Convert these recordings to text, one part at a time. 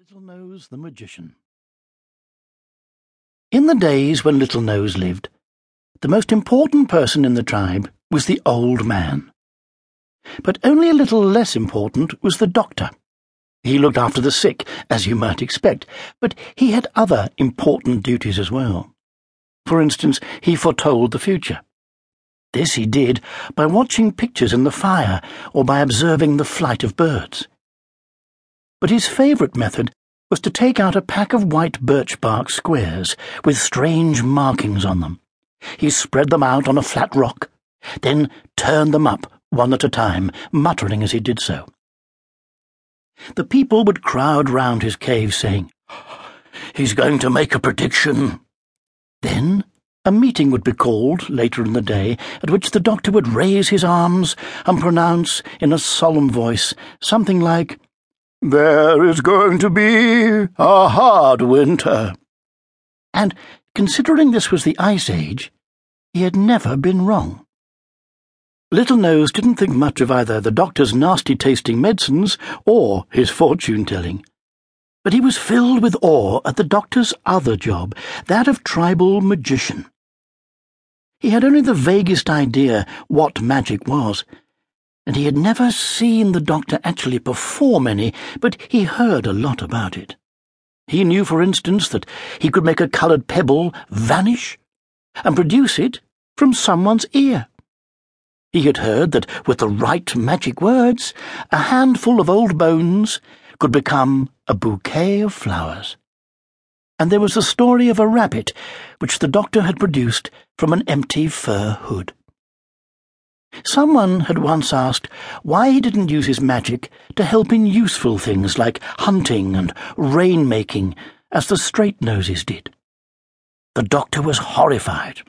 Littlenose the Magician. In the days when Littlenose lived, the most important person in the tribe was the old man. But only a little less important was the doctor. He looked after the sick, as you might expect, but he had other important duties as well. For instance, he foretold the future. This he did by watching pictures in the fire or by observing the flight of birds but his favourite method was to take out a pack of white birch bark squares with strange markings on them. He spread them out on a flat rock, then turned them up one at a time, muttering as he did so. The people would crowd round his cave, saying, He's going to make a prediction. Then a meeting would be called later in the day, at which the doctor would raise his arms and pronounce in a solemn voice something like, there is going to be a hard winter. And considering this was the Ice Age, he had never been wrong. Littlenose didn't think much of either the doctor's nasty tasting medicines or his fortune telling. But he was filled with awe at the doctor's other job, that of tribal magician. He had only the vaguest idea what magic was and he had never seen the doctor actually perform any, but he heard a lot about it. He knew, for instance, that he could make a coloured pebble vanish and produce it from someone's ear. He had heard that with the right magic words, a handful of old bones could become a bouquet of flowers. And there was the story of a rabbit which the doctor had produced from an empty fur hood. Someone had once asked why he didn't use his magic to help in useful things like hunting and rain-making, as the straight-noses did. The doctor was horrified.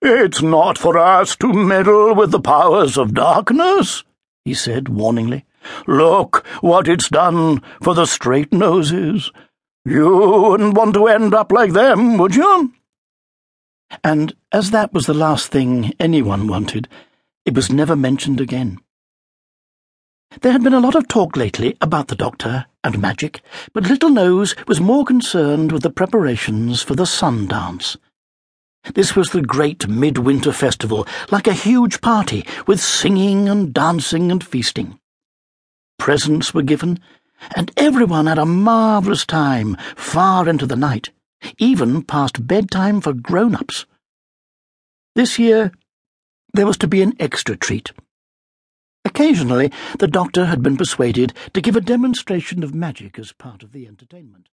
It's not for us to meddle with the powers of darkness, he said warningly. Look what it's done for the straight-noses. You wouldn't want to end up like them, would you? And as that was the last thing anyone wanted, it was never mentioned again. There had been a lot of talk lately about the doctor and magic, but Littlenose was more concerned with the preparations for the sun dance. This was the great midwinter festival, like a huge party, with singing and dancing and feasting. Presents were given, and everyone had a marvellous time far into the night even past bedtime for grown-ups. This year, there was to be an extra treat. Occasionally, the doctor had been persuaded to give a demonstration of magic as part of the entertainment.